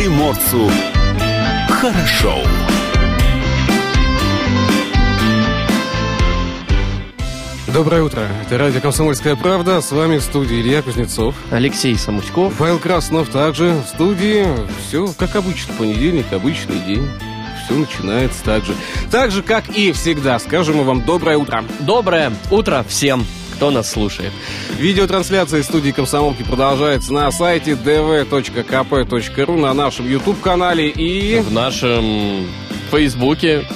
приморцу хорошо. Доброе утро. Это радио «Комсомольская правда». С вами в студии Илья Кузнецов. Алексей Самуськов. Павел Краснов также в студии. Все как обычно. Понедельник, обычный день. Все начинается так же. Так же, как и всегда. Скажем мы вам доброе утро. Доброе утро всем, кто нас слушает. Видеотрансляция из студии «Комсомолки» продолжается на сайте dv.kp.ru, на нашем YouTube-канале и... В нашем Фейсбуке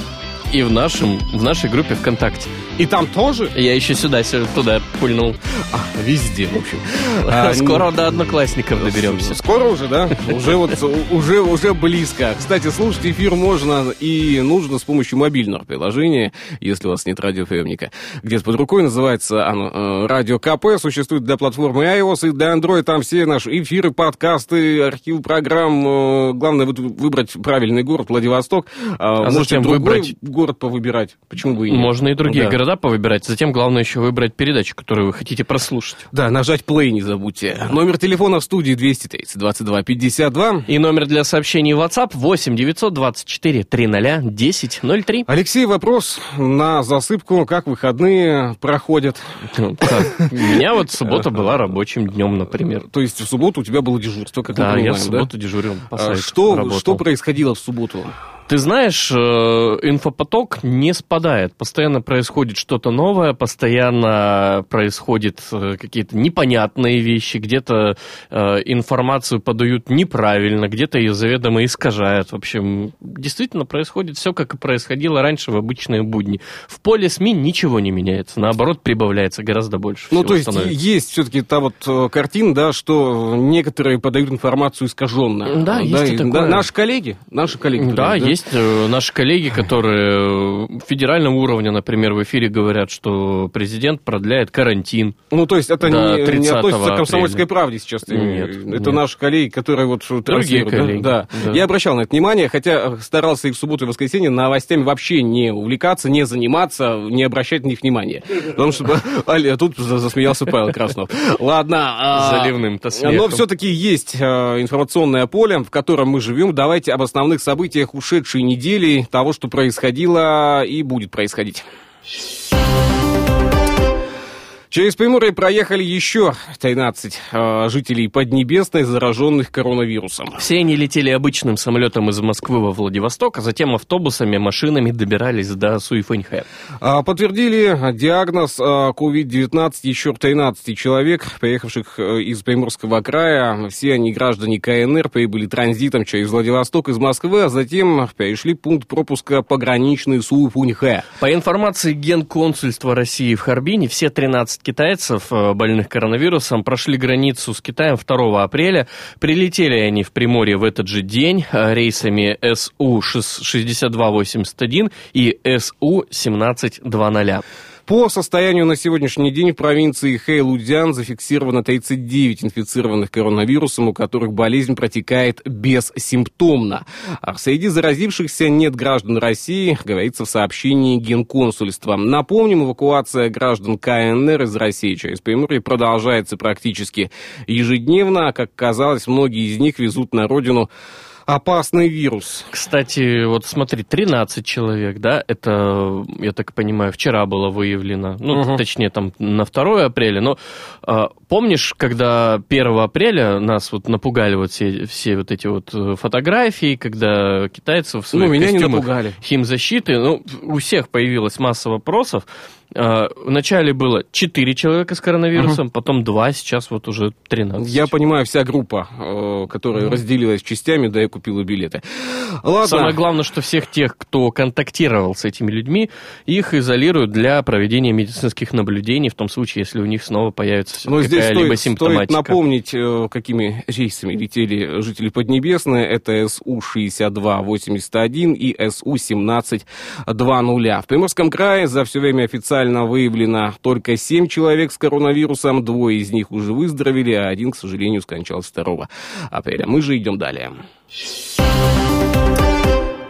и в, нашем, в нашей группе ВКонтакте. И там тоже? Я еще сюда, туда пульнул. А, везде, в общем. А, Скоро до одноклассников доберемся. Скоро уже, да? Уже вот, уже, уже близко. Кстати, слушать эфир можно и нужно с помощью мобильного приложения, если у вас нет радиоприемника. Где-то под рукой называется оно э, Радио КП, существует для платформы iOS и для Android. Там все наши эфиры, подкасты, архив программ. Э, главное выбрать правильный город, Владивосток. А, а зачем выбрать? город повыбирать. Почему бы и нет? Можно и другие да. города города повыбирать. Затем главное еще выбрать передачу, которую вы хотите прослушать. Да, нажать play не забудьте. Номер телефона в студии 230 22 52. И номер для сообщений в WhatsApp 8 924 300 10 03. Алексей, вопрос на засыпку. Как выходные проходят? Ну, у меня вот суббота была рабочим днем, например. То есть в субботу у тебя было дежурство, как да, я в субботу дежурил по а Что, что происходило в субботу? Ты знаешь, э, инфопоток не спадает. Постоянно происходит что-то новое, постоянно происходят э, какие-то непонятные вещи, где-то э, информацию подают неправильно, где-то ее заведомо искажают. В общем, действительно происходит все, как и происходило раньше в обычные будни. В поле СМИ ничего не меняется, наоборот, прибавляется гораздо больше. Ну, то есть становится. есть все-таки та вот картина, да, что некоторые подают информацию искаженно. Да, есть и, такое. Наши коллеги, наши коллеги. Да, да, есть э, наши коллеги, которые федерального уровня, например, в эфире говорят, что президент продляет карантин. Ну, то есть это не, не относится к комсомольской правде сейчас? Нет. Это нет. наши коллеги, которые вот Другие коллеги. Да? Да. да. Я обращал на это внимание, хотя старался и в субботу, и в воскресенье новостями вообще не увлекаться, не заниматься, не обращать на них внимания. Потому что тут засмеялся Павел Краснов. Ладно. А, Заливным-то Но все-таки есть а, информационное поле, в котором мы живем. Давайте об основных событиях ушедших ушедшей недели, того, что происходило и будет происходить. Через Приморье проехали еще 13 э, жителей Поднебесной, зараженных коронавирусом. Все они летели обычным самолетом из Москвы во Владивосток, а затем автобусами, машинами добирались до Суйфэньхэ. А, подтвердили диагноз COVID-19 еще 13 человек, приехавших э, из Приморского края. Все они граждане КНР, прибыли транзитом через Владивосток из Москвы, а затем перешли пункт пропуска пограничный Суйфэньхэ. По информации Генконсульства России в Харбине, все 13 китайцев, э, больных коронавирусом, прошли границу с Китаем 2 апреля. Прилетели они в Приморье в этот же день э, рейсами СУ-6281 и СУ-1720. По состоянию на сегодняшний день в провинции Хэйлудзян зафиксировано 39 инфицированных коронавирусом, у которых болезнь протекает бессимптомно. А среди заразившихся нет граждан России, говорится в сообщении Генконсульства. Напомним, эвакуация граждан КНР из России через Приморье продолжается практически ежедневно. Как казалось, многие из них везут на родину опасный вирус. Кстати, вот смотри, 13 человек, да, это, я так понимаю, вчера было выявлено, ну, угу. точнее, там, на 2 апреля, но э, помнишь, когда 1 апреля нас вот напугали вот все, все вот эти вот э, фотографии, когда китайцев в своих ну, меня костюмах не напугали. химзащиты, ну, у всех появилась масса вопросов, вначале было 4 человека с коронавирусом, угу. потом 2, сейчас вот уже 13. Я понимаю, вся группа, э, которая угу. разделилась частями, да, и купила билеты. Ладно. Самое главное, что всех тех, кто контактировал с этими людьми, их изолируют для проведения медицинских наблюдений, в том случае, если у них снова появится Но какая-либо здесь стоит, симптоматика. Стоит напомнить, э, какими рейсами летели жители Поднебесной. Это СУ-6281 и СУ-1720. В Приморском крае за все время официально официально выявлено только 7 человек с коронавирусом, двое из них уже выздоровели, а один, к сожалению, скончался 2 апреля. Мы же идем далее.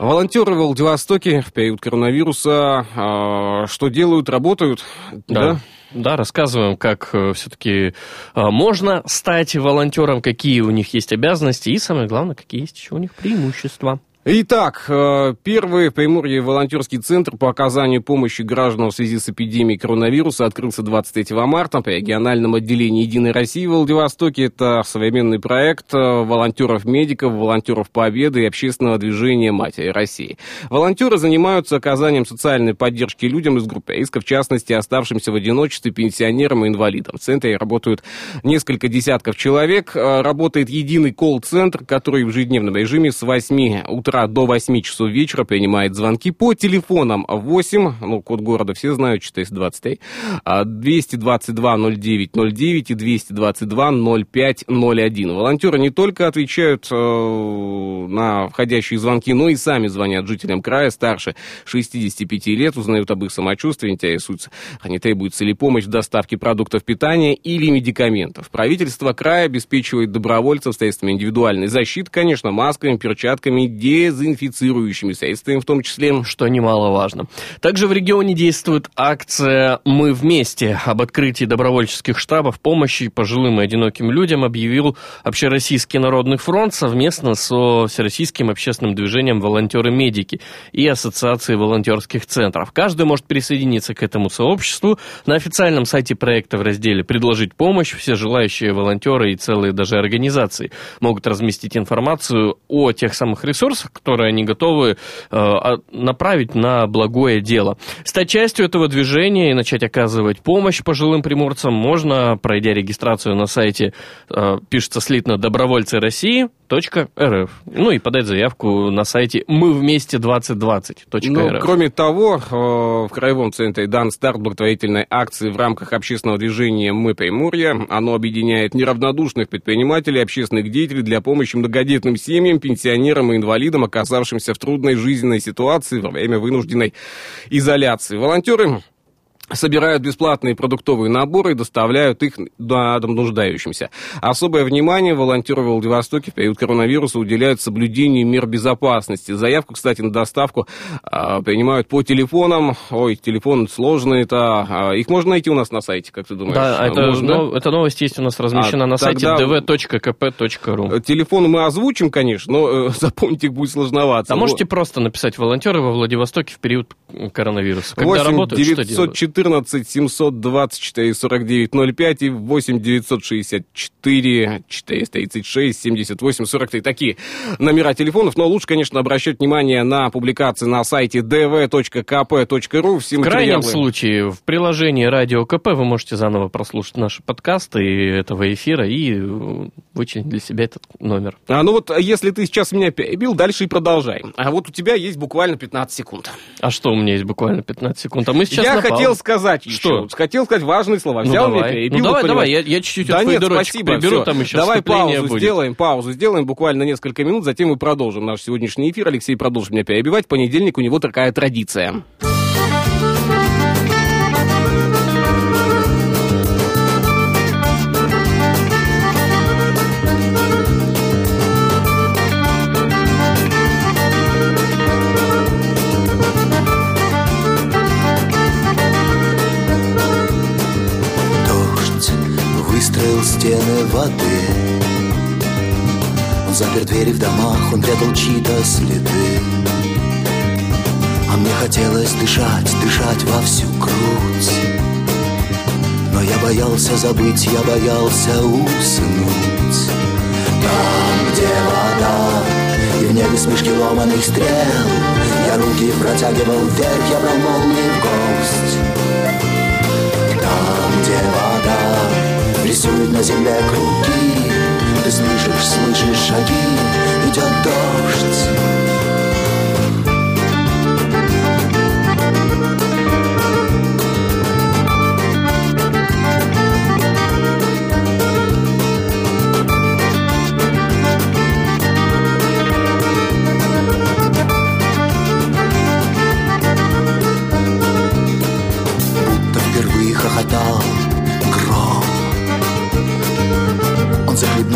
Волонтеры в Владивостоке в период коронавируса э, что делают? Работают, да? да? да, рассказываем, как э, все-таки можно стать волонтером, какие у них есть обязанности и, самое главное, какие есть еще у них преимущества. Итак, э, первый в Приморье волонтерский центр по оказанию помощи гражданам в связи с эпидемией коронавируса открылся 23 марта при региональном отделении «Единой России» в Владивостоке. Это современный проект э, волонтеров-медиков, волонтеров Победы и общественного движения «Матери России». Волонтеры занимаются оказанием социальной поддержки людям из группы риска, в частности, оставшимся в одиночестве пенсионерам и инвалидам. В центре работают несколько десятков человек. Э, работает единый колл-центр, который в ежедневном режиме с 8 утра утра до 8 часов вечера принимает звонки по телефонам 8, ну, код города все знают, 420, 222 09 09 и 222 05 01. Волонтеры не только отвечают э, на входящие звонки, но и сами звонят жителям края старше 65 лет, узнают об их самочувствии, интересуются, а не требуется ли помощь в доставке продуктов питания или медикаментов. Правительство края обеспечивает добровольцев средствами индивидуальной защиты, конечно, масками, перчатками, дезинфицирующими средствами в том числе. Что немаловажно. Также в регионе действует акция «Мы вместе». Об открытии добровольческих штабов помощи пожилым и одиноким людям объявил Общероссийский народный фронт совместно со Всероссийским общественным движением «Волонтеры-медики» и Ассоциацией волонтерских центров. Каждый может присоединиться к этому сообществу. На официальном сайте проекта в разделе «Предложить помощь» все желающие волонтеры и целые даже организации могут разместить информацию о тех самых ресурсах, которые они готовы э, направить на благое дело. Стать частью этого движения и начать оказывать помощь пожилым приморцам можно, пройдя регистрацию на сайте, э, пишется слитно «Добровольцы России», .рф. Ну и подать заявку на сайте мы вместе 2020.рф. Ну, кроме того, э, в Краевом центре дан старт благотворительной акции в рамках общественного движения «Мы Приморье». Оно объединяет неравнодушных предпринимателей, общественных деятелей для помощи многодетным семьям, пенсионерам и инвалидам, оказавшимся в трудной жизненной ситуации во время вынужденной изоляции. Волонтеры собирают бесплатные продуктовые наборы и доставляют их на дом нуждающимся. Особое внимание волонтеры в Владивостоке в период коронавируса уделяют соблюдению мер безопасности. Заявку, кстати, на доставку а, принимают по телефонам. Ой, телефон сложный, это... А, их можно найти у нас на сайте, как ты думаешь? Да, это, но, эта новость есть у нас размещена а, на сайте dv.kp.ru. Телефон мы озвучим, конечно, но э, запомнить их будет сложновато. А можете просто написать волонтеры во Владивостоке в период коронавируса. Когда 8 работают, 914 724 49 05 и 8 964 436 78 43. Такие номера телефонов. Но лучше, конечно, обращать внимание на публикации на сайте dv.kp.ru. Все в крайнем случае, в приложении Радио КП вы можете заново прослушать наши подкасты этого эфира и вычленить для себя этот номер. А, ну вот, если ты сейчас меня перебил, дальше и продолжай. А вот у тебя есть буквально 15 секунд. А что у меня есть буквально 15 секунд? А мы сейчас Я хотел сказать что? Еще, хотел сказать важные слова. Ну, Взял давай. меня перебил. Ну, давай, давай, я, я чуть-чуть да нет, спасибо, приберу, все. там еще Давай паузу будет. сделаем, паузу сделаем, буквально несколько минут, затем мы продолжим наш сегодняшний эфир. Алексей продолжит меня перебивать. В понедельник у него такая традиция. Стены воды. Он запер двери в домах, он прятал чьи-то следы. А мне хотелось дышать, дышать во всю грудь. Но я боялся забыть, я боялся уснуть. Там, где вода и в небе вспышки ломаных стрел Я руки протягивал вверх, я брал молнии в гость. Там, где вода Рисует на земле круги. Ты слышишь, слышишь шаги Идет дождь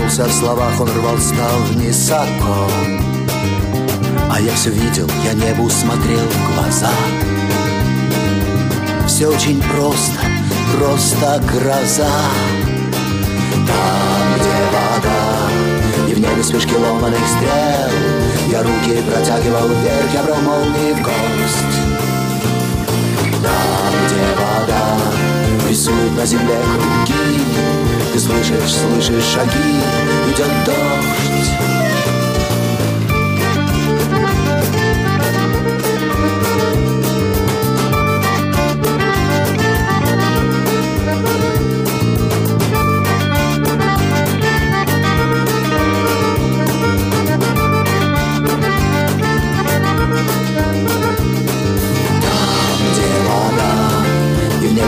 захлебнулся в словах, он рвал ставни саком А я все видел, я небу смотрел в глаза. Все очень просто, просто гроза. Там, где вода И в небе вспышки ломаных стрел Я руки протягивал вверх Я брал молнии в гость Там, где вода Рисует на земле круги Ты слышишь, слышишь шаги Идет дождь.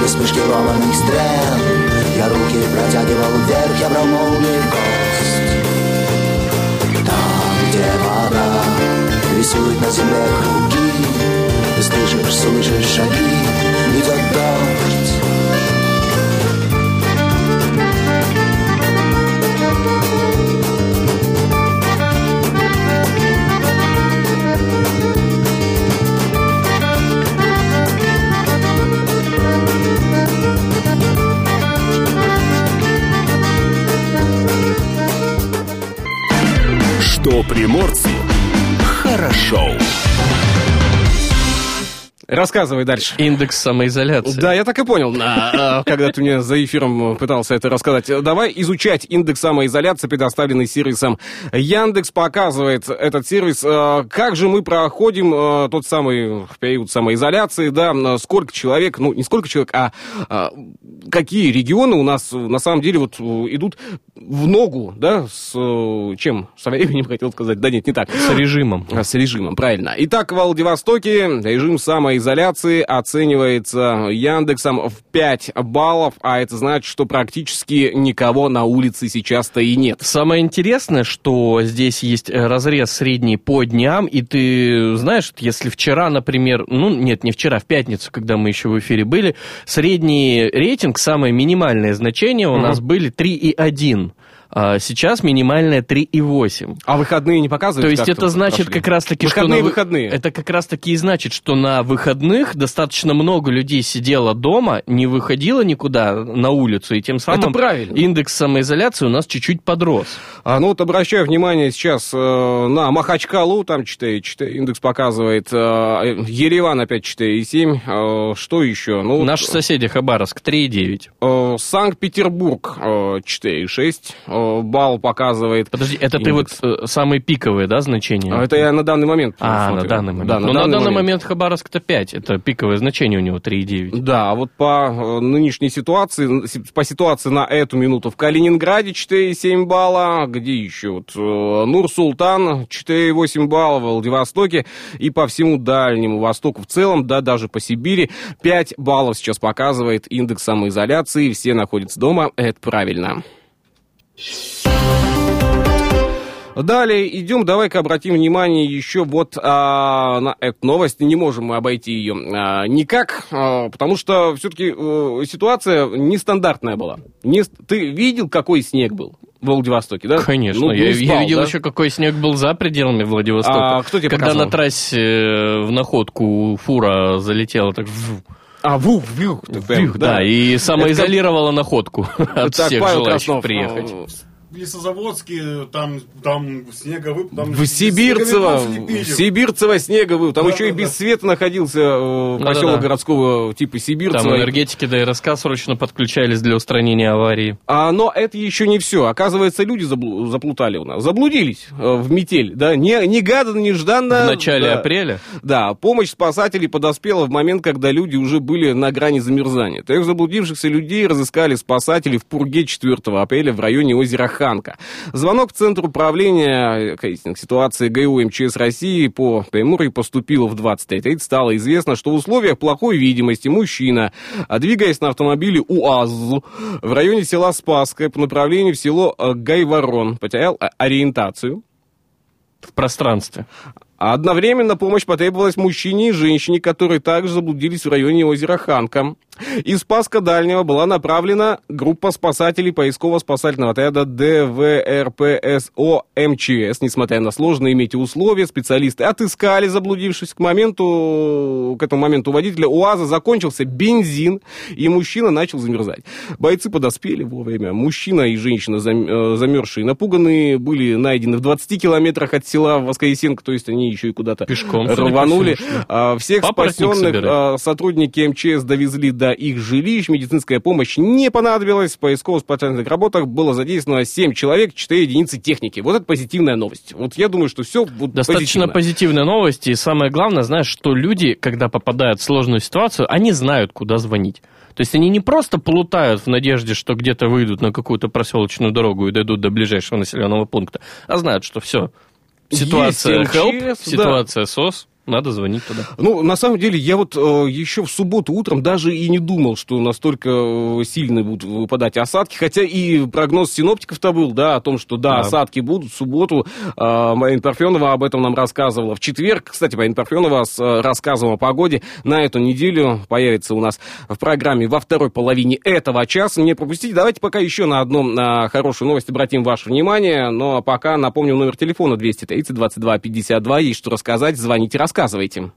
Вспышки ломаных стрел Я руки протягивал вверх, я брал молнии в кость Там, где вода рисует на земле круги слышишь, слышишь шаги, идет дождь Что приморцу хорошо. Рассказывай дальше. Индекс самоизоляции. Да, я так и понял, а, когда ты мне за эфиром пытался это рассказать. Давай изучать индекс самоизоляции, предоставленный сервисом Яндекс. Показывает этот сервис, а, как же мы проходим а, тот самый период самоизоляции, да, сколько человек, ну, не сколько человек, а какие регионы у нас на самом деле вот идут в ногу, да, с чем? С временем хотел сказать. Да нет, не так. С режимом. С режимом, правильно. Итак, в Владивостоке режим самоизоляции самоизоляции оценивается Яндексом в 5 баллов, а это значит, что практически никого на улице сейчас-то и нет. Самое интересное, что здесь есть разрез средний по дням, и ты знаешь, если вчера, например, ну нет, не вчера, в пятницу, когда мы еще в эфире были, средний рейтинг, самое минимальное значение у угу. нас были 3,1. А сейчас минимальная 3,8. А выходные не показывают? То есть это значит прошли? как раз-таки, выходные, что... На... выходные. Это как раз-таки и значит, что на выходных достаточно много людей сидело дома, не выходило никуда на улицу, и тем самым это правильно. индекс самоизоляции у нас чуть-чуть подрос. А, ну вот обращаю внимание сейчас э, на Махачкалу, там 4, 4 индекс показывает, э, Ереван опять 4,7, э, что еще? Ну, Наши соседи Хабаровск 3,9. Э, Санкт-Петербург э, 4,6, балл показывает. Подожди, это индекс. ты вот э, самые пиковые, да, значения? А это я на данный момент А, смотрю. на данный момент. Да, на, ну, данный, на данный момент, момент Хабаровск-то 5, это пиковое значение у него 3,9. Да, а вот по э, нынешней ситуации, по ситуации на эту минуту в Калининграде 4,7 балла, где еще? Вот, э, Нур-Султан 4,8 балла, в Владивостоке и по всему Дальнему Востоку в целом, да, даже по Сибири 5 баллов сейчас показывает индекс самоизоляции, все находятся дома, это правильно. Далее идем, давай-ка обратим внимание еще вот а, на эту новость. Не можем мы обойти ее а, никак, а, потому что все-таки а, ситуация нестандартная была. Не, ты видел, какой снег был? в Владивостоке, да? Конечно, ну, я, спал, я видел да? еще, какой снег был за пределами Владивостока. А, кто тебе Когда показал? на трассе э, в находку фура залетела так... А, вух, вух, вух, да. да, и самоизолировала находку от так, всех Павел желающих Краснов, приехать лесозаводские, там, там снега выпал. Там в Сибирцево, в Сибирцево снега выпал. Там да, еще да, и без да. света находился э, да, поселок да, да. городского типа Сибирцево. Там энергетики ДРСК срочно подключались для устранения аварии. А, но это еще не все. Оказывается, люди заблу- заплутали у нас. Заблудились э, в метель. Да? Не, негаданно, нежданно. В начале да, апреля? Да. Помощь спасателей подоспела в момент, когда люди уже были на грани замерзания. Трех заблудившихся людей разыскали спасатели в Пурге 4 апреля в районе озера Ханка. Звонок в Центр управления кризисных ситуаций ГУ МЧС России по Приморью поступил в 23.30. Стало известно, что в условиях плохой видимости мужчина, двигаясь на автомобиле УАЗ в районе села Спасское по направлению в село Гайворон, потерял ориентацию. В пространстве. Одновременно помощь потребовалась мужчине и женщине, которые также заблудились в районе озера Ханка. Из Спаска Дальнего была направлена группа спасателей поисково-спасательного отряда ДВРПСО МЧС. Несмотря на сложные метеоусловия, специалисты отыскали заблудившись к моменту, к этому моменту водителя УАЗа закончился бензин, и мужчина начал замерзать. Бойцы подоспели вовремя. Мужчина и женщина, э, замерзшие, напуганные, были найдены в 20 километрах от села Воскресенко, то есть они еще и куда-то Пешком, рванули. А, Всех Папоротник спасенных а, сотрудники МЧС довезли до их жилищ. Медицинская помощь не понадобилась. В поисково-спасательных работах было задействовано 7 человек, 4 единицы техники. Вот это позитивная новость. Вот я думаю, что все вот Достаточно позитивно. позитивная новость, и самое главное, знаешь, что люди, когда попадают в сложную ситуацию, они знают, куда звонить. То есть они не просто плутают в надежде, что где-то выйдут на какую-то проселочную дорогу и дойдут до ближайшего населенного пункта, а знают, что все. Ситуация Есть help, МЧС, да. ситуация СОС, надо звонить туда. Ну, на самом деле, я вот э, еще в субботу утром даже и не думал, что настолько э, сильно будут выпадать осадки, хотя и прогноз синоптиков-то был, да, о том, что да, Да. осадки будут в субботу. Э, Марина Парфенова об этом нам рассказывала в четверг. Кстати, Марина Парфенова с э, рассказом о погоде на эту неделю появится у нас в программе во второй половине этого часа. Не пропустите. Давайте пока еще на одну на хорошую новость обратим ваше внимание. Но пока напомню номер телефона 230 22 52. Есть что рассказать. Звоните, рассказывайте. Рассказывайте.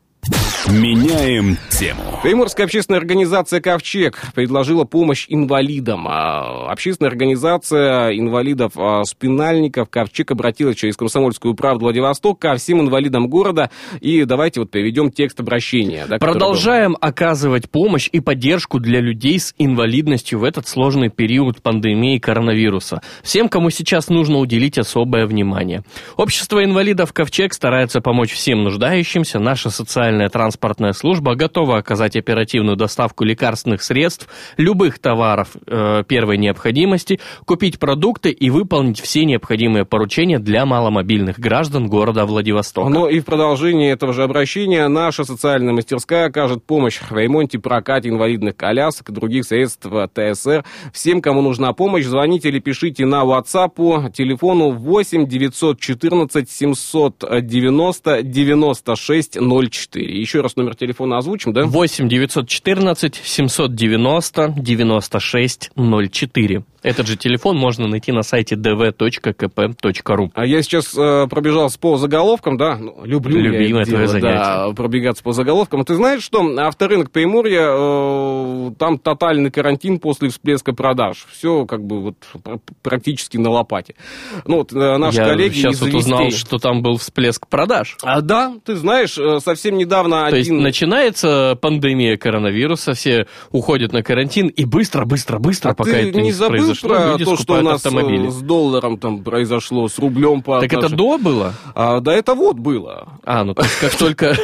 Меняем тему. Приморская общественная организация «Ковчег» предложила помощь инвалидам. А Общественная организация инвалидов-спинальников «Ковчег» обратилась через «Комсомольскую правду» Владивосток ко всем инвалидам города. И давайте вот приведем текст обращения. да, который был. Продолжаем оказывать помощь и поддержку для людей с инвалидностью в этот сложный период пандемии коронавируса. Всем, кому сейчас нужно уделить особое внимание. Общество инвалидов «Ковчег» старается помочь всем нуждающимся. Наша социальная транспортная служба готова оказать оперативную доставку лекарственных средств, любых товаров э, первой необходимости, купить продукты и выполнить все необходимые поручения для маломобильных граждан города Владивостока. Ну и в продолжении этого же обращения наша социальная мастерская окажет помощь в ремонте, прокате инвалидных колясок и других средств ТСР. Всем, кому нужна помощь, звоните или пишите на WhatsApp по телефону 8 914 790 96 04. Еще раз номер телефона озвучим, да? 8 914 790 96 04. Этот же телефон можно найти на сайте dv.kp.ru. А я сейчас э, пробежался по заголовкам, да, ну, люблю я Любимое это твое дело, да, занятие. пробегаться по заголовкам. Ты знаешь, что авторынок Приморья, э, там тотальный карантин после всплеска продаж. Все как бы вот пр- практически на лопате. Ну, вот э, наши Я коллеги сейчас из вот узнал, что там был всплеск продаж. А, да, ты знаешь, э, совсем недавно То есть начинается пандемия коронавируса, все уходят на карантин, и быстро, быстро, быстро, А пока ты это не не забыл произошло, про люди то, что у нас э, автомобили. с долларом там произошло, с рублем по Так это до было? А, да это вот было. А, ну то есть как только,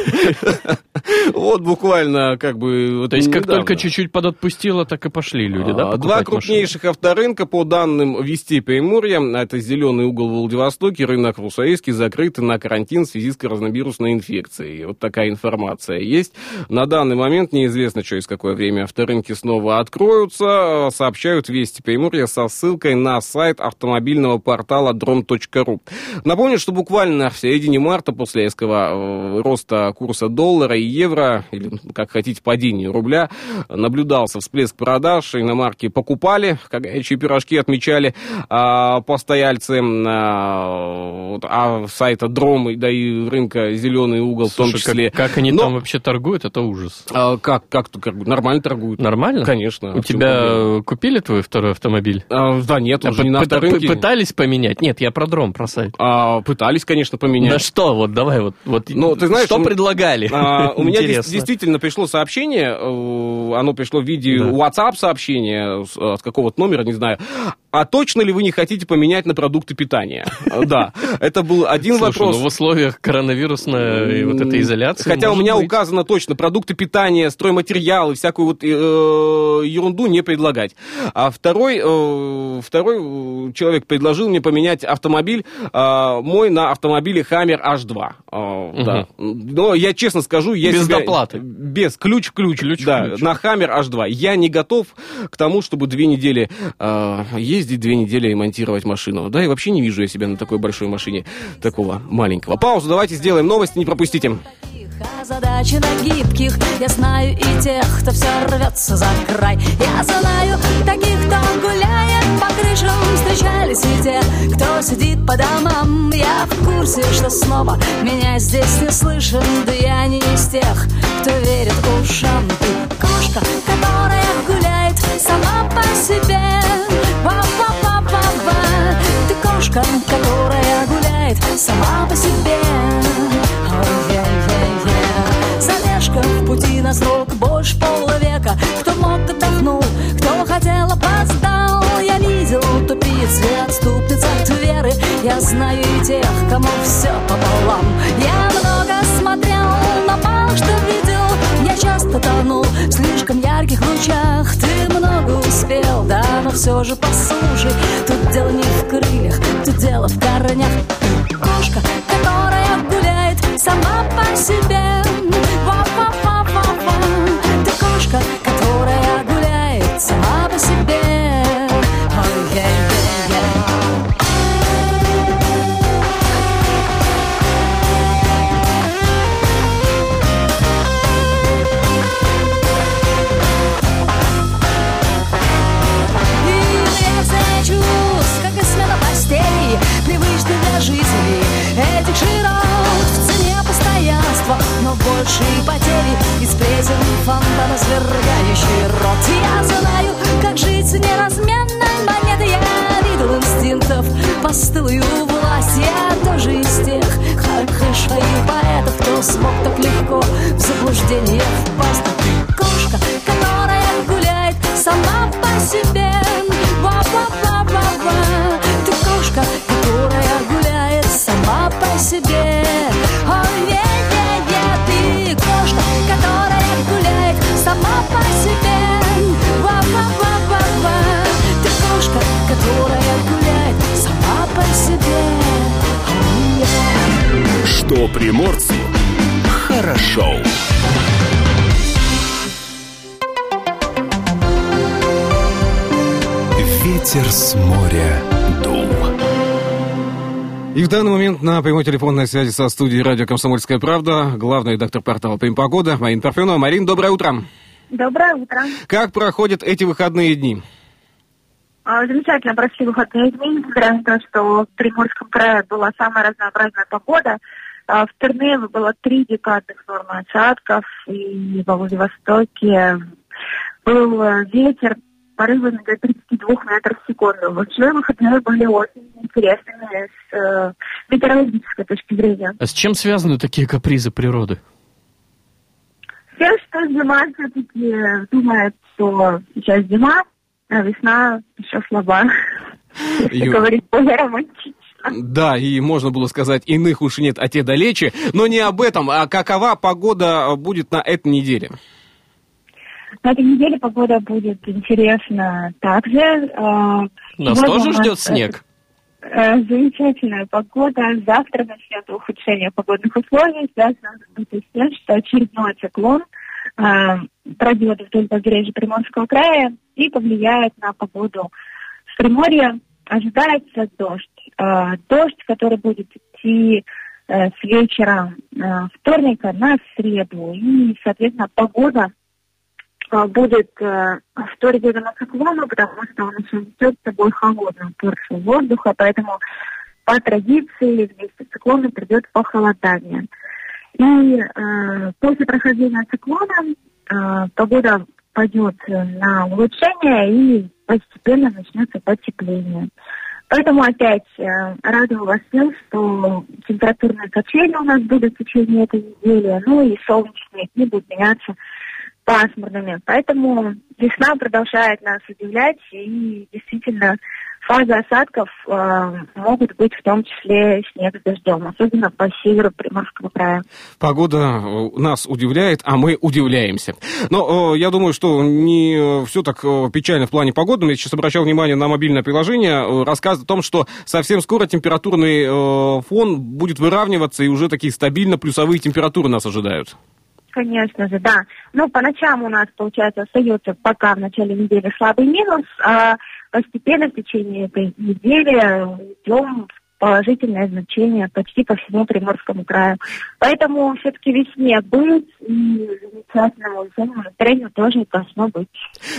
Вот буквально как бы... то есть как только чуть-чуть подотпустило, так и пошли люди, да? А, Два крупнейших авторынка, по данным Вести Приморья, это Зеленый угол в Владивостоке, рынок Русаевский, закрыты на карантин в связи с коронавирусной инфекцией. Вот такая информация есть. На данный момент неизвестно, через какое время авторынки снова откроются, сообщают Вести Приморья со ссылкой на сайт автомобильного портала drom.ru. Напомню, что буквально в середине марта после резкого э, роста курса доллара и евро, или, как хотите, падения рубля, наблюдался всплеск продаж, иномарки покупали, как горячие пирожки отмечали а, постояльцы, а, а сайта Дром, да и рынка Зеленый угол в том Слушай, как- числе. Как, они Но- там вообще торгуют, это ужас. А, как, как, как, нормально торгуют. Нормально? Конечно. У тебя проблема? э, купили твой второй автомобиль? А, да нет, он А же не на авторынке. пы- Пытались поменять? Нет, я про дром, про сайт. А, пытались, конечно, поменять. На что? Вот давай вот. вот Ну, ты знаешь, что у- предлагали? А, у меня действительно пришло сообщение, э, оно пришло в виде Да. WhatsApp сообщения с, э, с какого-то номера, не знаю. А точно ли вы не хотите поменять на продукты питания? Э, Да, это был один Слушай, вопрос. ну в условиях коронавирусной вот этой изоляции... Хотя у меня быть. указано точно продукты питания, стройматериалы, всякую вот э, ерунду не предлагать. А второй, э, второй э, человек предложил мне поменять автомобиль э, мой на автомобиле Hammer H2. Э, да. Но я честно скажу, я Без себя- доплаты. Без ключ ключ. Ключ да, ключ. на Hammer H2. Я не готов к тому, чтобы две недели э, ездить, две недели ремонтировать машину. Да, и вообще не вижу я себя на такой большой машине, такого маленького. Паузу, давайте сделаем новости, не пропустите. Задачи на гибких Я знаю и тех, кто все рвется за край Я знаю таких, кто гуляет по крышам Встречались и те, кто сидит по домам Я в курсе, что снова меня здесь не слышен Да я не из тех, кто верит ушам Ты кошка, которая гуляет сама по себе кошка, которая гуляет сама по себе. Задержка в пути на срок больше полвека. Кто мог, отдохнул, кто хотел, опоздал. Я видел тупиц и отступниц от веры. Я знаю и тех, кому все пополам. Я много смотрел, но мало что видел. Я часто тонул в слишком ярких лучах. Ты много успел, да, но все же послушай Тут дело не в крыльях, тут дело в корнях. Кошка, которая гуляет сама по себе. Ва-ва-ва-ва-ва. Ты кошка, которая гуляет сама этих широт В цене постоянства, но больше и потери. Из плесен фонтана свергающий рот. Я знаю, как жить неразменной монетой Я видел инстинктов, постылую власть Я тоже из тех хороших поэтов Кто смог так легко в заблуждение впасть. Кошка, которая гуляет сама по себе сама по себе Ой-е-е-е Ты кошка, которая гуляет сама по себе Ва-ва-ва-ва-ва Ты кошка, которая гуляет сама по себе. Что приморцу хорошо. Ветер с моря. И в данный момент на прямой телефонной связи со студией радио «Комсомольская правда» главный редактор портала «Прим Погода» Марина Парфенова. Марин, доброе утро. Доброе утро. Как проходят эти выходные дни? А, Замечательно прошли выходные дни, несмотря на то, что в Приморском крае была самая разнообразная погода. А, В Тернево было три декадных нормы осадков, и во Владивостоке был э, ветер порывами до 32 метров в секунду. Вообще выходные были очень интересными с э, метеорологической точки зрения. А с чем связаны такие капризы природы? Все, что зима все-таки думает, что сейчас зима, а весна еще слаба. Если Ю- говорить более романтично. Да, и можно было сказать, иных уж нет, а те далече. Но не об этом, а какова погода будет на этой неделе? На этой неделе погода будет интересна также. Э, Нас сегодня тоже ждет снег? Э, Замечательная погода. Завтра начнется ухудшение погодных условий. Связано с тем, что очередной циклон э, пройдет вдоль побережья Приморского края и повлияет на погоду в Приморье. Ожидается дождь. Э, Дождь, который будет идти э, с вечера вторника на среду. И, соответственно, погода будет э, вторить этому циклону, потому что он еще несет с собой холодную порцию воздуха, поэтому по традиции вместе с циклоном придет похолодание. И э, после прохождения циклона э, погода пойдет на улучшение и постепенно начнется потепление. Поэтому опять э, радую вас тем, что температурные качели у нас будут в течение этой недели, ну и солнечные дни будут меняться пасмурными. Поэтому весна продолжает нас удивлять, и действительно фазы осадков э, могут быть в том числе снег с дождем, особенно по северу Приморского края. Погода э, нас удивляет, а мы удивляемся. Но э, я думаю, что не все так э, печально в плане погоды. Я сейчас обращал внимание на мобильное приложение. э, Рассказывает о том, что совсем скоро температурный э, фон будет выравниваться, и уже такие стабильно плюсовые температуры нас ожидают. Конечно же, да. Но по ночам у нас, получается, остается пока в начале недели слабый минус, а постепенно в течение этой недели идем положительное значение почти по всему Приморскому краю. Поэтому все-таки весне быть и замечательному настроению тоже должно быть.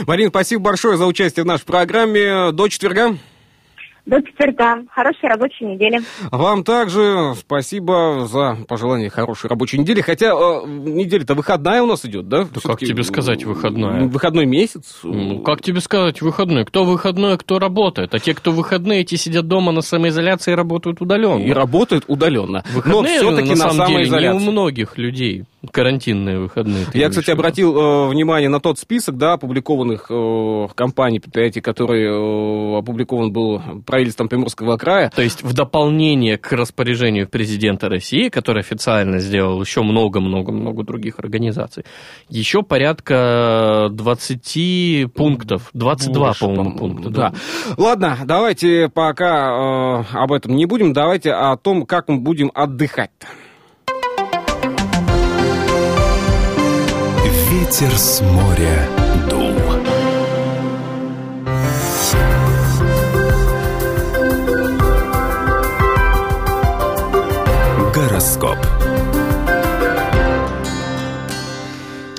Марина, спасибо большое за участие в нашей программе. До четверга. До четверга. Хорошей рабочей недели. Вам также спасибо за пожелание хорошей рабочей недели. Хотя э, неделя-то выходная у нас идет, да? Да как тебе сказать выходная? Выходной месяц. Ну, как тебе сказать выходной? Кто выходной, а кто работает? А те, кто выходные, эти сидят дома на самоизоляции и работают удаленно. И работают удаленно. Выходные, Но все-таки на, на, самом деле, не самоизоляции. у многих людей. Карантинные выходные. Я, кстати, виду? обратил э, внимание на тот список, да, опубликованных э, компаний, предприятий, который э, опубликован был правительством Приморского края. То есть в дополнение к распоряжению президента России, который официально сделал еще много-много-много других организаций, еще порядка 20 пунктов, 22, Больше, по-моему, пункта. Да. Ладно, давайте пока э, об этом не будем, давайте о том, как мы будем отдыхать. Ветер с моря дул. Гороскоп.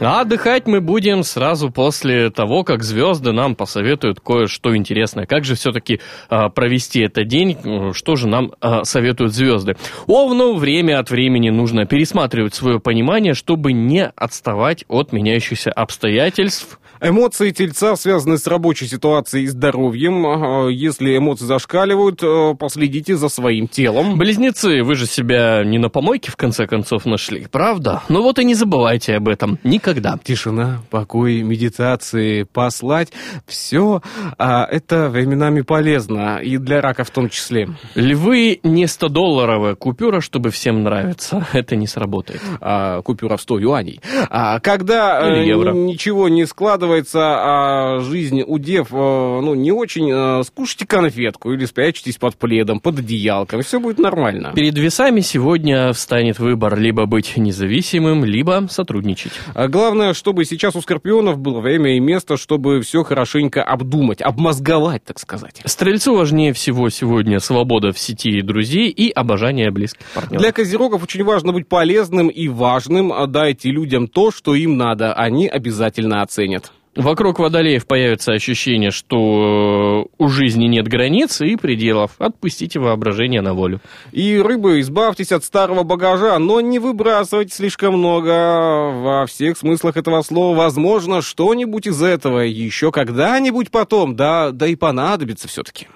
А отдыхать мы будем сразу после того, как звезды нам посоветуют кое-что интересное. Как же все-таки провести этот день? Что же нам а, советуют звезды? Овну время от времени нужно пересматривать свое понимание, чтобы не отставать от меняющихся обстоятельств. Эмоции тельца связаны с рабочей ситуацией и здоровьем. Если эмоции зашкаливают, э, последите за своим телом. Близнецы, вы же себя не на помойке в конце концов нашли, правда? Ну вот и не забывайте об этом никогда. Тишина, покой, медитации, послать. Все это временами полезно. И для рака в том числе. Львы не 100-долларовая купюра, чтобы всем нравиться. Это не сработает. а, купюра в 100 юаней. А, когда э, Или евро. ничего не складывается, а жизнь у дев э, ну, не очень, э, скушайте конфетку или спрячьтесь под пледом, под одеялком, все будет нормально. Перед весами сегодня встанет выбор либо быть независимым, либо сотрудничать. А Главное, чтобы сейчас у скорпионов было время и место, чтобы все хорошенько обдумать, обмозговать, так сказать. Стрельцу важнее всего сегодня свобода в сети друзей и обожание близких партнеров. Для козерогов очень важно быть полезным и важным. А Дайте людям то, что им надо, они обязательно оценят. Вокруг водолеев появится ощущение, что э, у жизни нет границ и пределов. Отпустите воображение на волю. И рыбы, избавьтесь от старого багажа, но не выбрасывайте слишком много. Во всех смыслах этого слова возможно что-нибудь из этого еще когда-нибудь потом, да, да и понадобится все-таки.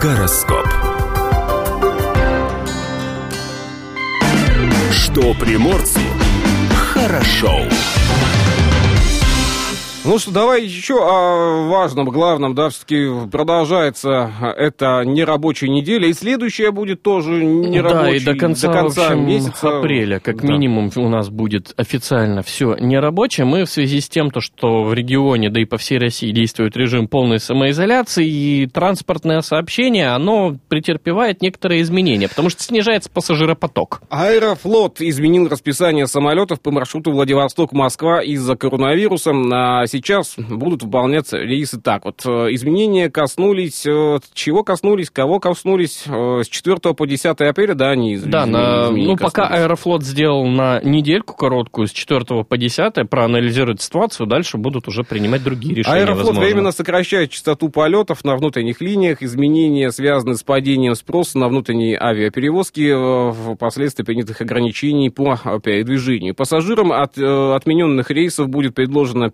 Гороскоп. Что приморцу хорошо. Ну что, давай еще о важном, главном, да, все-таки продолжается эта нерабочая неделя, и следующая будет тоже нерабочая да, и до конца, в общем, месяца. апреля, как Да. минимум, у нас будет официально все нерабочее. Мы в связи с тем, то, что в регионе, да и по всей России действует режим полной самоизоляции, и транспортное сообщение, оно претерпевает некоторые изменения, потому что снижается пассажиропоток. Аэрофлот изменил расписание самолетов по маршруту Владивосток-Москва из-за коронавируса. А сейчас будут выполняться рейсы так. Вот э, изменения коснулись... э, Чего коснулись, кого коснулись? Э, С 4 по 10 апреля, да, они из- Да, на, изменения ну пока коснулись. Аэрофлот сделал на недельку короткую, с 4 по 10, проанализирует ситуацию, дальше будут уже принимать другие решения. Аэрофлот возможно. временно сокращает частоту полетов на внутренних линиях. Изменения связаны с падением спроса на внутренние авиаперевозки впоследствии принятых ограничений по передвижению. Пассажирам от отмененных рейсов будет предложено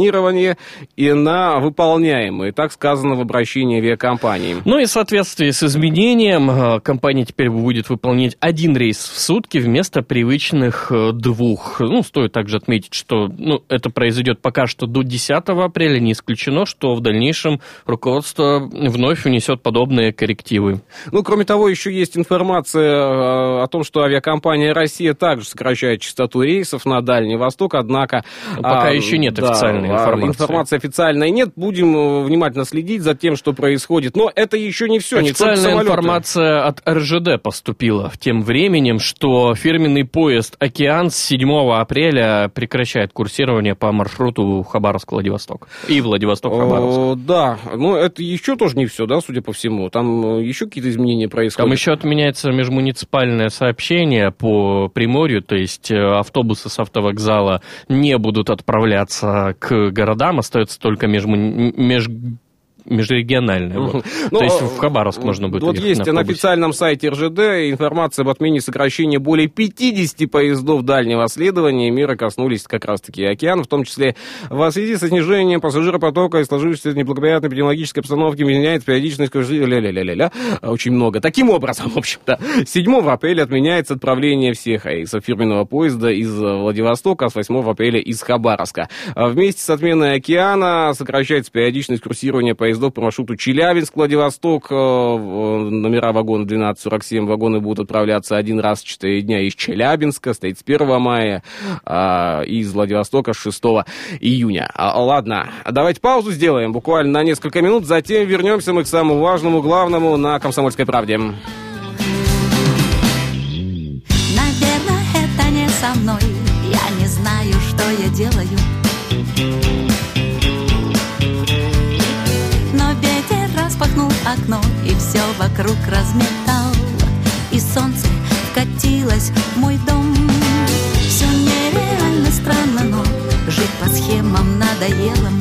перебронирование и на выполняемые. Так сказано в обращении авиакомпании. Ну и в соответствии с изменением э, компания теперь будет выполнять один рейс в сутки вместо привычных э, двух. Ну, стоит также отметить, что ну, это произойдет пока что до 10 апреля. Не исключено, что в дальнейшем руководство вновь внесет подобные коррективы. Ну, кроме того, еще есть информация э, о том, что авиакомпания «Россия» также сокращает частоту рейсов на Дальний Восток, однако... Пока а, еще нет да, официальной информации. информации официальной нет. Будем э, внимательно следить за тем, что происходит. Но это еще не все. не Официальная самолеты. информация от РЖД поступила тем временем, что фирменный поезд «Океан» с 7 апреля прекращает курсирование по маршруту Хабаровск-Владивосток. И Владивосток-Хабаровск. Да, но это еще тоже не все, да, судя по всему. Там э, еще какие-то изменения происходят. Там еще отменяется межмуниципальное сообщение по Приморью, то есть э, автобусы с автовокзала не будут отправляться к городам, остается только межмуни- меж- межрегиональное. вот. Ну, То есть а, в Хабаровск можно будет Вот есть на на официальном сайте РЖД информация об отмене сокращения более 50 поездов дальнего следования. Меры коснулись как раз-таки океана, в том числе в связи со снижением пассажиропотока и сложившейся неблагоприятной эпидемиологической обстановки меняется периодичность ля-ля-ля-ля-ля. Очень много. Таким образом, в общем-то, 7 апреля отменяется отправление всех рейсов фирменного поезда из Владивостока, а с 8 апреля из Хабаровска. А Вместе с отменой океана сокращается периодичность курсирования поездов по маршруту Челябинск-Владивосток. Э, в- Номера вагона 1247 вагоны будут отправляться один раз в 4 дня из Челябинска, стоит с 1 мая, а из Владивостока с 6 июня. А, Ладно, давайте паузу сделаем буквально на несколько минут, затем вернемся мы к самому важному, главному на «Комсомольской правде». Наверное, это не со мной Я не знаю, что я делаю окно И все вокруг разметал И солнце вкатилось в мой дом. Все нереально странно, но Жить по схемам надоело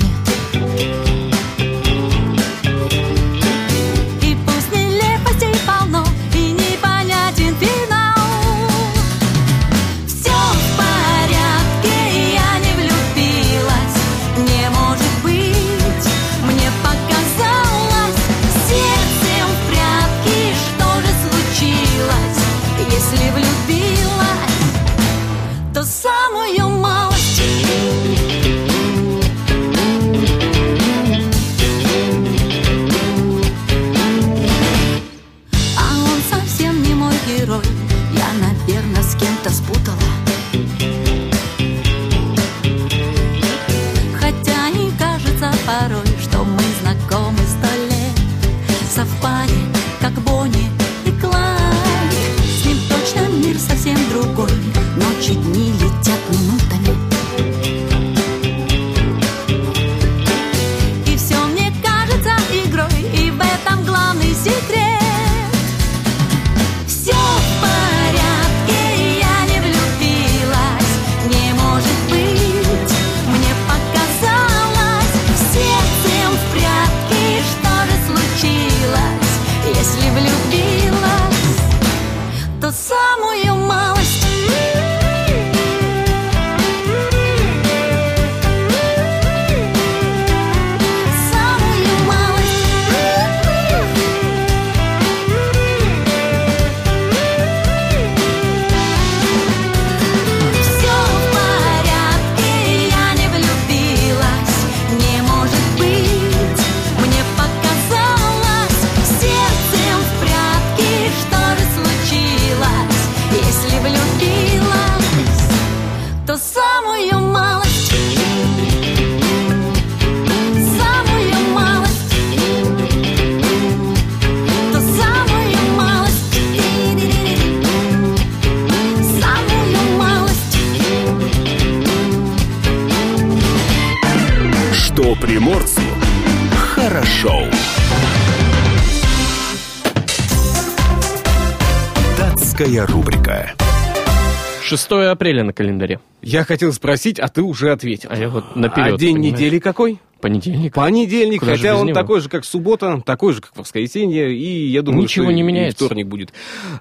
апреля на календаре. Я хотел спросить, а ты уже ответил. А я вот наперед, А день понимаешь? недели какой? Понедельник. Понедельник, Куда хотя он него? такой же, как суббота, такой же, как воскресенье, и я думаю, Ничего что не меняется. вторник будет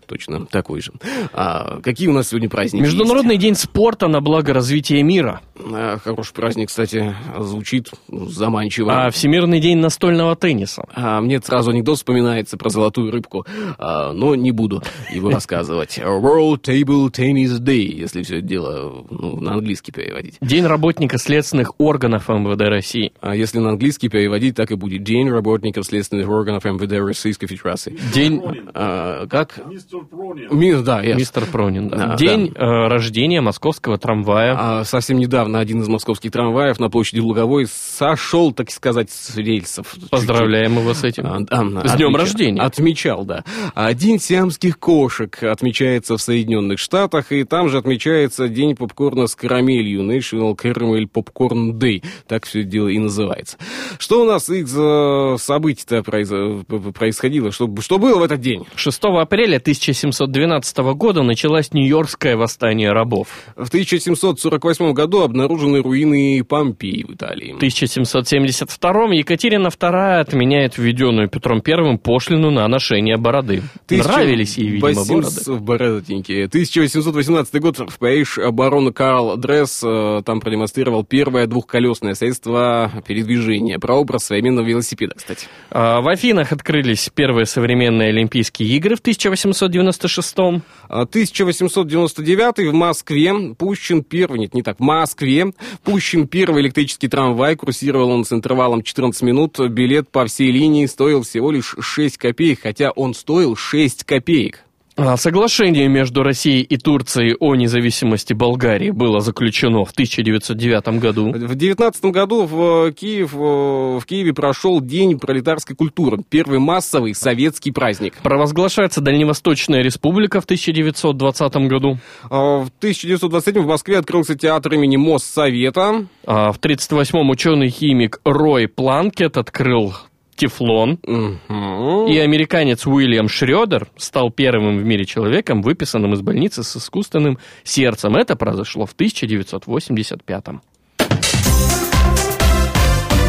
точно такой же. А, какие у нас сегодня праздники Международный день спорта на благо развития мира. есть? А, хороший праздник, кстати, звучит заманчиво. А Всемирный день настольного тенниса. А, мне сразу анекдот вспоминается про золотую рыбку, а, но не буду его рассказывать. World Table Tennis Day, если все это дело ну, на английский переводить. День работника следственных органов МВД России. А если на английский переводить, так и будет. День работников следственных органов МВД Российской Федерации. День... А, как? Мистер Пронин. Ми- да, yes. Мистер Пронин, да. Да, День э, рождения московского трамвая. А совсем недавно один из московских трамваев на площади Луговой сошел, так сказать, с рельсов. Поздравляем его с этим. А, да, С днем отмечал- рождения. Отмечал, да. А День сиамских кошек отмечается в Соединенных Штатах, и там же отмечается День попкорна с карамелью, National Caramel Popcorn Day. Так все это дело и называется. Что у нас из э, событий-то произо- п- происходило? Что, что было в этот день? 6 апреля 1712 года началось Нью-Йоркское восстание рабов. В 1748 году обнаружены руины Помпеи в Италии. В 1772 Екатерина II отменяет введенную Петром I пошлину на ношение бороды. Нравились ей, видимо, бороды. 1800 бородатенькие. 1818 год в Париж барон Карл Дресс э, там продемонстрировал первое двухколесное средство передвижения. Прообраз современного велосипеда, кстати. А, В Афинах открылись первые современные Олимпийские игры в 1896 А 1899 в Москве пущен первый, нет, не так, в Москве пущен первый электрический трамвай. Курсировал он с интервалом 14 минут. Билет по всей линии стоил всего лишь 6 копеек, хотя он стоил 6 копеек. А, Соглашение между Россией и Турцией о независимости Болгарии было заключено в 1909 году. В девятнадцатом году в, Киев, э, в Киеве прошел День пролетарской культуры. Первый массовый советский праздник. Провозглашается Дальневосточная республика в 1920 году. А В 1927 в Москве открылся театр имени Моссовета. А В 1938-м ученый-химик Рой Планкет открыл тефлон. И американец Уильям Шредер стал первым в мире человеком, выписанным из больницы с искусственным сердцем. Это произошло в 1985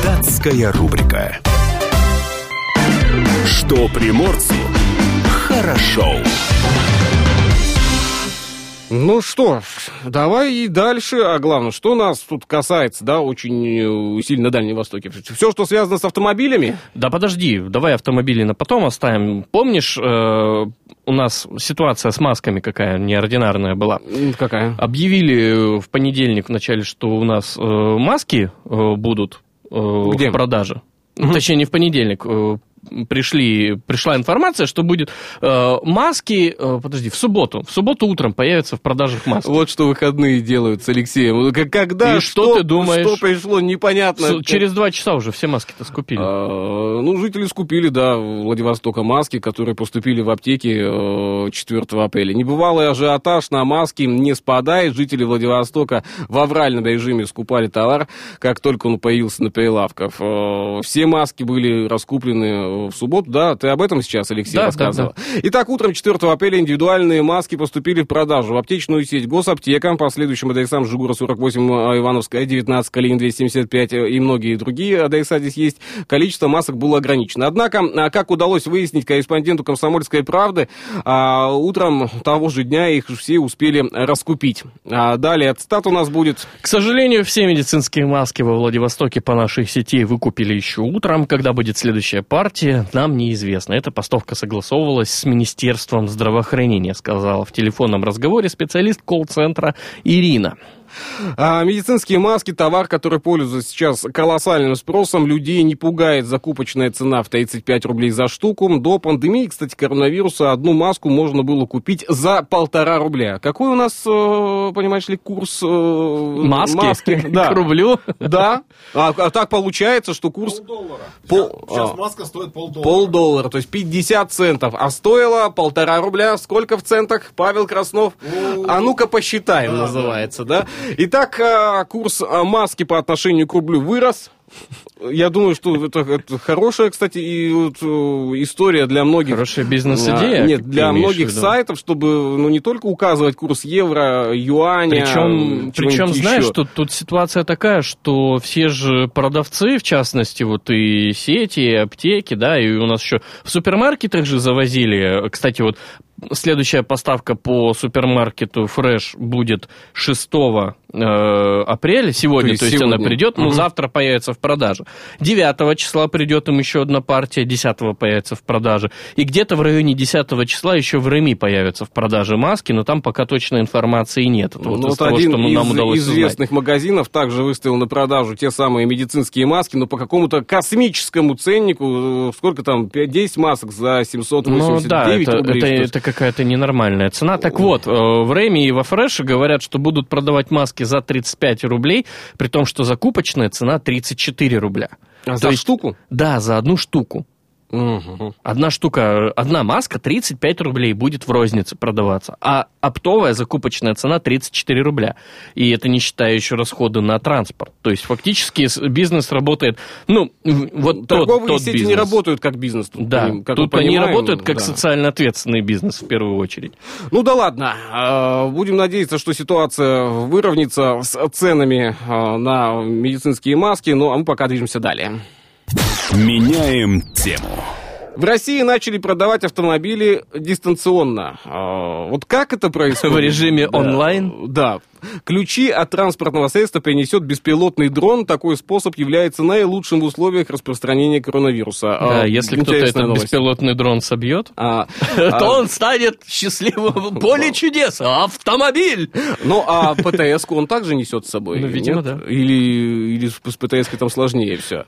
Датская рубрика. Что приморцу хорошо. Ну что, давай и дальше. А главное, что нас тут касается, да, очень э, сильно на Дальнем Востоке. Все, что связано с автомобилями. Да подожди, давай автомобили на потом оставим. Помнишь, э, у нас ситуация с масками какая неординарная была? Какая? Объявили э, в понедельник вначале, что у нас э, маски э, будут э, Где? в продаже. Точнее, не в понедельник. Э, Пришли, пришла информация, что будет э, маски, э, подожди, в субботу. В субботу утром появятся в продажах маски. Вот что выходные делают с Алексеем. Когда, И что ты думаешь? Что пришло, непонятно. С- Через два часа уже все маски-то скупили. А, Ну, жители скупили, да, Владивостока маски, которые поступили в аптеки э, 4 апреля. Небывалый ажиотаж на маски не спадает. Жители Владивостока в авральном режиме скупали товар, как только он появился на прилавках. Э, Все маски были раскуплены в субботу, да? Ты об этом сейчас, Алексей, Да, рассказывал? Итак, утром 4 апреля индивидуальные маски поступили в продажу в аптечную сеть Госаптека, по следующим адресам Жигура 48, а, Ивановская 19, Калинин 275 э, и многие другие адреса здесь есть. Количество масок было ограничено. Однако, а, как удалось выяснить корреспонденту «Комсомольской правды», а, утром того же дня их все успели раскупить. А Далее цитат у нас будет. К сожалению, все медицинские маски во Владивостоке по нашей сети выкупили еще утром. Когда будет следующая партия, нам неизвестно. Эта поставка согласовывалась с Министерством здравоохранения, сказала в телефонном разговоре специалист колл-центра Ирина. А, медицинские маски, товар, который пользуется сейчас колоссальным спросом. Людей не пугает закупочная цена в 35 рублей за штуку. До пандемии, кстати, коронавируса одну маску можно было купить за полтора рубля. Какой у нас, э, понимаешь ли, курс э, Маски, Да. к рублю. Да. А, а так получается, что курс Полдоллара. Пол- Сейчас а. маска стоит полдоллара. полдоллара, то есть 50 центов. А стоило полтора рубля. Сколько в центах, Павел Краснов? А ну-ка посчитаем, называется, да? Итак, а, курс а, маски по отношению к рублю вырос. Я думаю, что это, это хорошая, кстати, и вот, э, история для многих. Хорошая бизнес-идея, А, Нет, для многих сайтов, чтобы ну, не только указывать курс евро, юаня. Причем, причем еще. знаешь, тут, ситуация такая, что все же продавцы, в частности, вот и сети, и аптеки, да, и у нас еще в супермаркетах же завозили. Кстати, вот следующая поставка по супермаркету Fresh будет 6 э, апреля, сегодня, то То есть, есть она сегодня. придет, но Мгм. завтра появится в продаже. 9 числа придет им еще одна партия, 10 появится в продаже. И где-то в районе 10 числа еще в Реми появятся в продаже маски, но там пока точной информации нет. Это вот Ну, из вот того, один что из нам удалось узнать. известных магазинов также выставил на продажу те самые медицинские маски, но по какому-то космическому ценнику, э, сколько там, 5-10 масок за 789 Ну да, это, рублей. это, это какая-то ненормальная цена. Так вот, э, в Рэме и во Фреше говорят, что будут продавать маски за 35 рублей, при том, что закупочная цена 34 рубля. А То за есть- штуку? Да, за одну штуку. Мгм. Одна штука, одна маска 35 рублей будет в рознице продаваться, а оптовая закупочная цена 34 рубля. И это не считая еще расходы на транспорт. То есть фактически бизнес работает, ну, вот тот, Торговые тот сети бизнес. не работают как бизнес. Тут, Да, как тут они работают как да. социально ответственный бизнес в первую очередь. Ну да ладно, А, будем надеяться, что ситуация выровняется с ценами а, на медицинские маски, ну а мы пока движемся далее. Меняем тему. В России начали продавать автомобили дистанционно. А, Вот как это происходит? В режиме Да. онлайн? Да. Ключи от транспортного средства принесет беспилотный дрон. Такой способ является наилучшим в условиях распространения коронавируса. Да, А, если кто-то этот новость. беспилотный дрон собьет, А, то а, он станет счастливым. Поле чудес, автомобиль! Ну, а ПТС-ку он также несет с собой? Ну, видимо, нет? да. Или, или с ПТС-кой там сложнее все?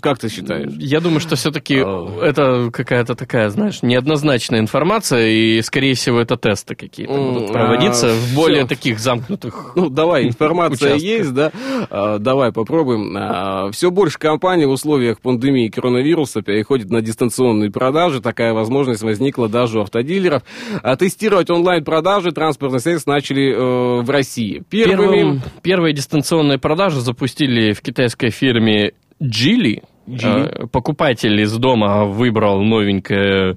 Как ты считаешь? Я думаю, что все-таки А. это какая-то такая, знаешь, неоднозначная информация, и, скорее всего, это тесты какие-то М, будут проводиться а, в более всё. таких замкнутых Ну, давай, информация есть, да? А, давай попробуем. все больше компаний в условиях пандемии коронавируса переходит на дистанционные продажи. Такая возможность возникла даже у автодилеров. А тестировать онлайн-продажи транспортных средств начали э, в России. Первыми... Первым, первые дистанционные продажи запустили в китайской фирме Geely. Geely. Э, Покупатель из дома выбрал новенькое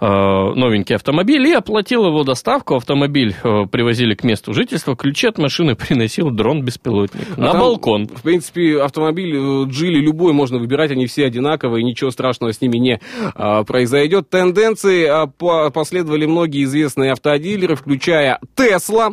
новенький автомобиль и оплатил его доставку. Автомобиль э, привозили к месту жительства, ключи от машины приносил дрон-беспилотник А на там, балкон. В принципе, автомобиль э, Джили любой можно выбирать, они все одинаковые, ничего страшного с ними не а, произойдет. Тенденции а, по- последовали многие известные автодилеры, включая Тесла.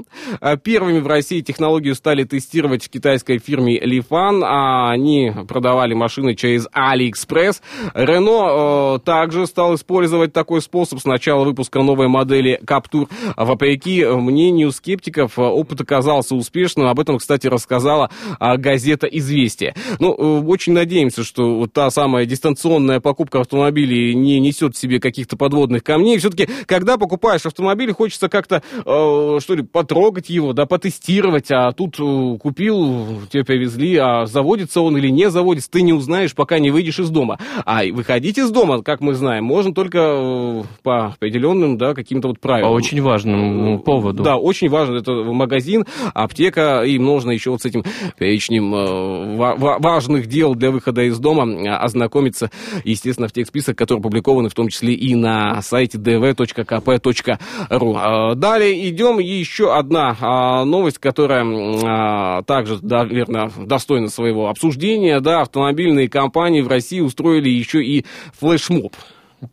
Первыми в России технологию стали тестировать в китайской фирме Lifan, а они продавали машины через AliExpress. Рено э, также стал использовать такой способ с начала выпуска новой модели Captur. А Вопреки мнению скептиков, э, опыт оказался успешным. Об этом, кстати, рассказала а, газета «Известия». Ну, э, очень надеемся, что та самая дистанционная покупка автомобилей не несет в себе каких-то подводных камней. Все-таки, когда покупаешь автомобиль, хочется как-то, э, что ли, потрогать его, да, потестировать. А тут э, купил, тебе привезли, а заводится он или не заводится, ты не узнаешь, пока не выйдешь из дома. А выходить из дома, как мы знаем, можно только э, по определенным, да, каким-то вот По правилам. очень важному поводу. Да, очень важно. Это магазин, аптека, и нужно еще вот с этим перечнем э, ва- ва- важных дел для выхода из дома э, ознакомиться, естественно, в тех списках, которые опубликованы в том числе и на сайте dv.kp.ru. Далее идем. Еще одна новость, которая также, наверное, достойна своего обсуждения. Да, автомобильные компании в России устроили еще и флешмоб.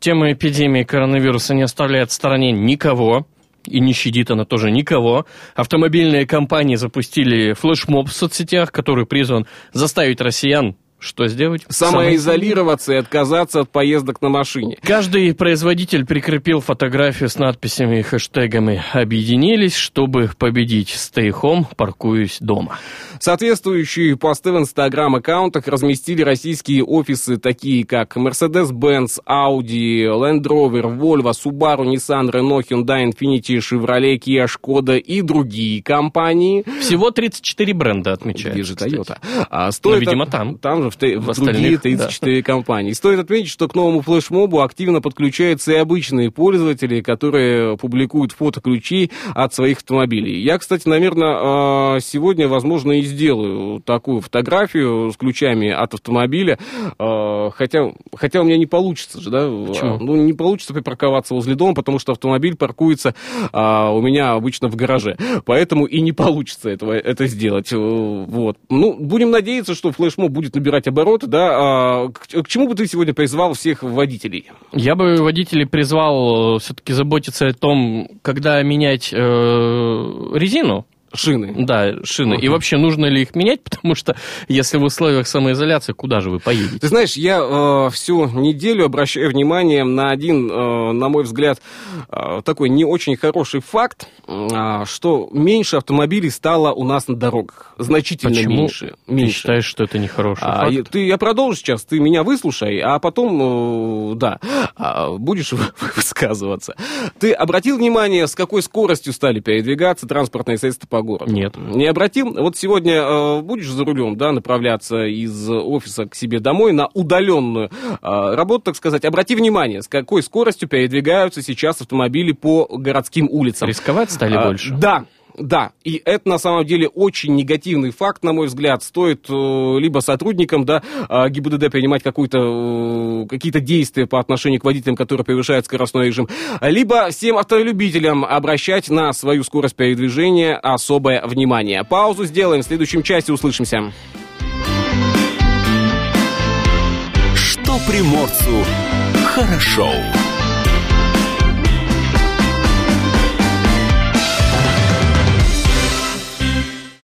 Тема эпидемии коронавируса не оставляет в стороне никого. И не щадит она тоже никого. Автомобильные компании запустили флешмоб в соцсетях, который призван заставить россиян что сделать? Самоизолироваться и отказаться от поездок на машине. Каждый производитель прикрепил фотографию с надписями и хэштегами «Объединились, чтобы победить. Stay home, паркуюсь дома». Соответствующие посты в инстаграм-аккаунтах разместили российские офисы, такие как Mercedes-Benz, Audi, Land Rover, Volvo, Subaru, Nissan, Renault, Hyundai, Infiniti, Chevrolet, Kia, Skoda и другие компании. Всего 34 бренда отмечают. Где же. Toyota? А, стоит Ну, видимо, там. Там же в, те- в другие остальных, 34 компании. Стоит отметить, что к новому флешмобу активно подключаются и обычные пользователи, которые публикуют фото ключей от своих автомобилей. Я, кстати, наверное, сегодня, возможно, и сделаю такую фотографию с ключами от автомобиля, а, хотя, хотя у меня не получится же, да? Почему? Ну, не получится припарковаться возле дома, потому что автомобиль паркуется а, у меня обычно в гараже. Поэтому и не получится этого, это сделать. Вот. Ну, будем надеяться, что флешмоб будет набирать обороты, да. А, к, к чему бы ты сегодня призвал всех водителей? Я бы водителей призвал все-таки заботиться о том, когда менять э, резину Шины. Да, шины. И вообще, нужно ли их менять? Потому что если в условиях самоизоляции, куда же вы поедете? Ты знаешь, я э, всю неделю обращаю внимание на один, э, на мой взгляд, э, такой не очень хороший факт, э, что меньше автомобилей стало у нас на дорогах. Значительно Почему меньше. ты меньше. считаешь, что это нехороший А, факт? ты, я продолжу сейчас, ты меня выслушай, а потом, э, да, а, будешь высказываться. Ты обратил внимание, с какой скоростью стали передвигаться транспортные средства по городу? Нет. Не обратил? Вот сегодня э, будешь за рулем, да, направляться из офиса к себе домой на удаленную э, работу, так сказать. Обрати внимание, с какой скоростью передвигаются сейчас автомобили по городским улицам. Рисковать стали А, больше? Да, да, и это на самом деле очень негативный факт, на мой взгляд. Стоит э, либо сотрудникам да, э, ГИБДД принимать какую-то, э, какие-то действия по отношению к водителям, которые превышают скоростной режим, либо всем автолюбителям обращать на свою скорость передвижения особое внимание. Паузу сделаем, в следующем части услышимся. Что приморцу хорошо.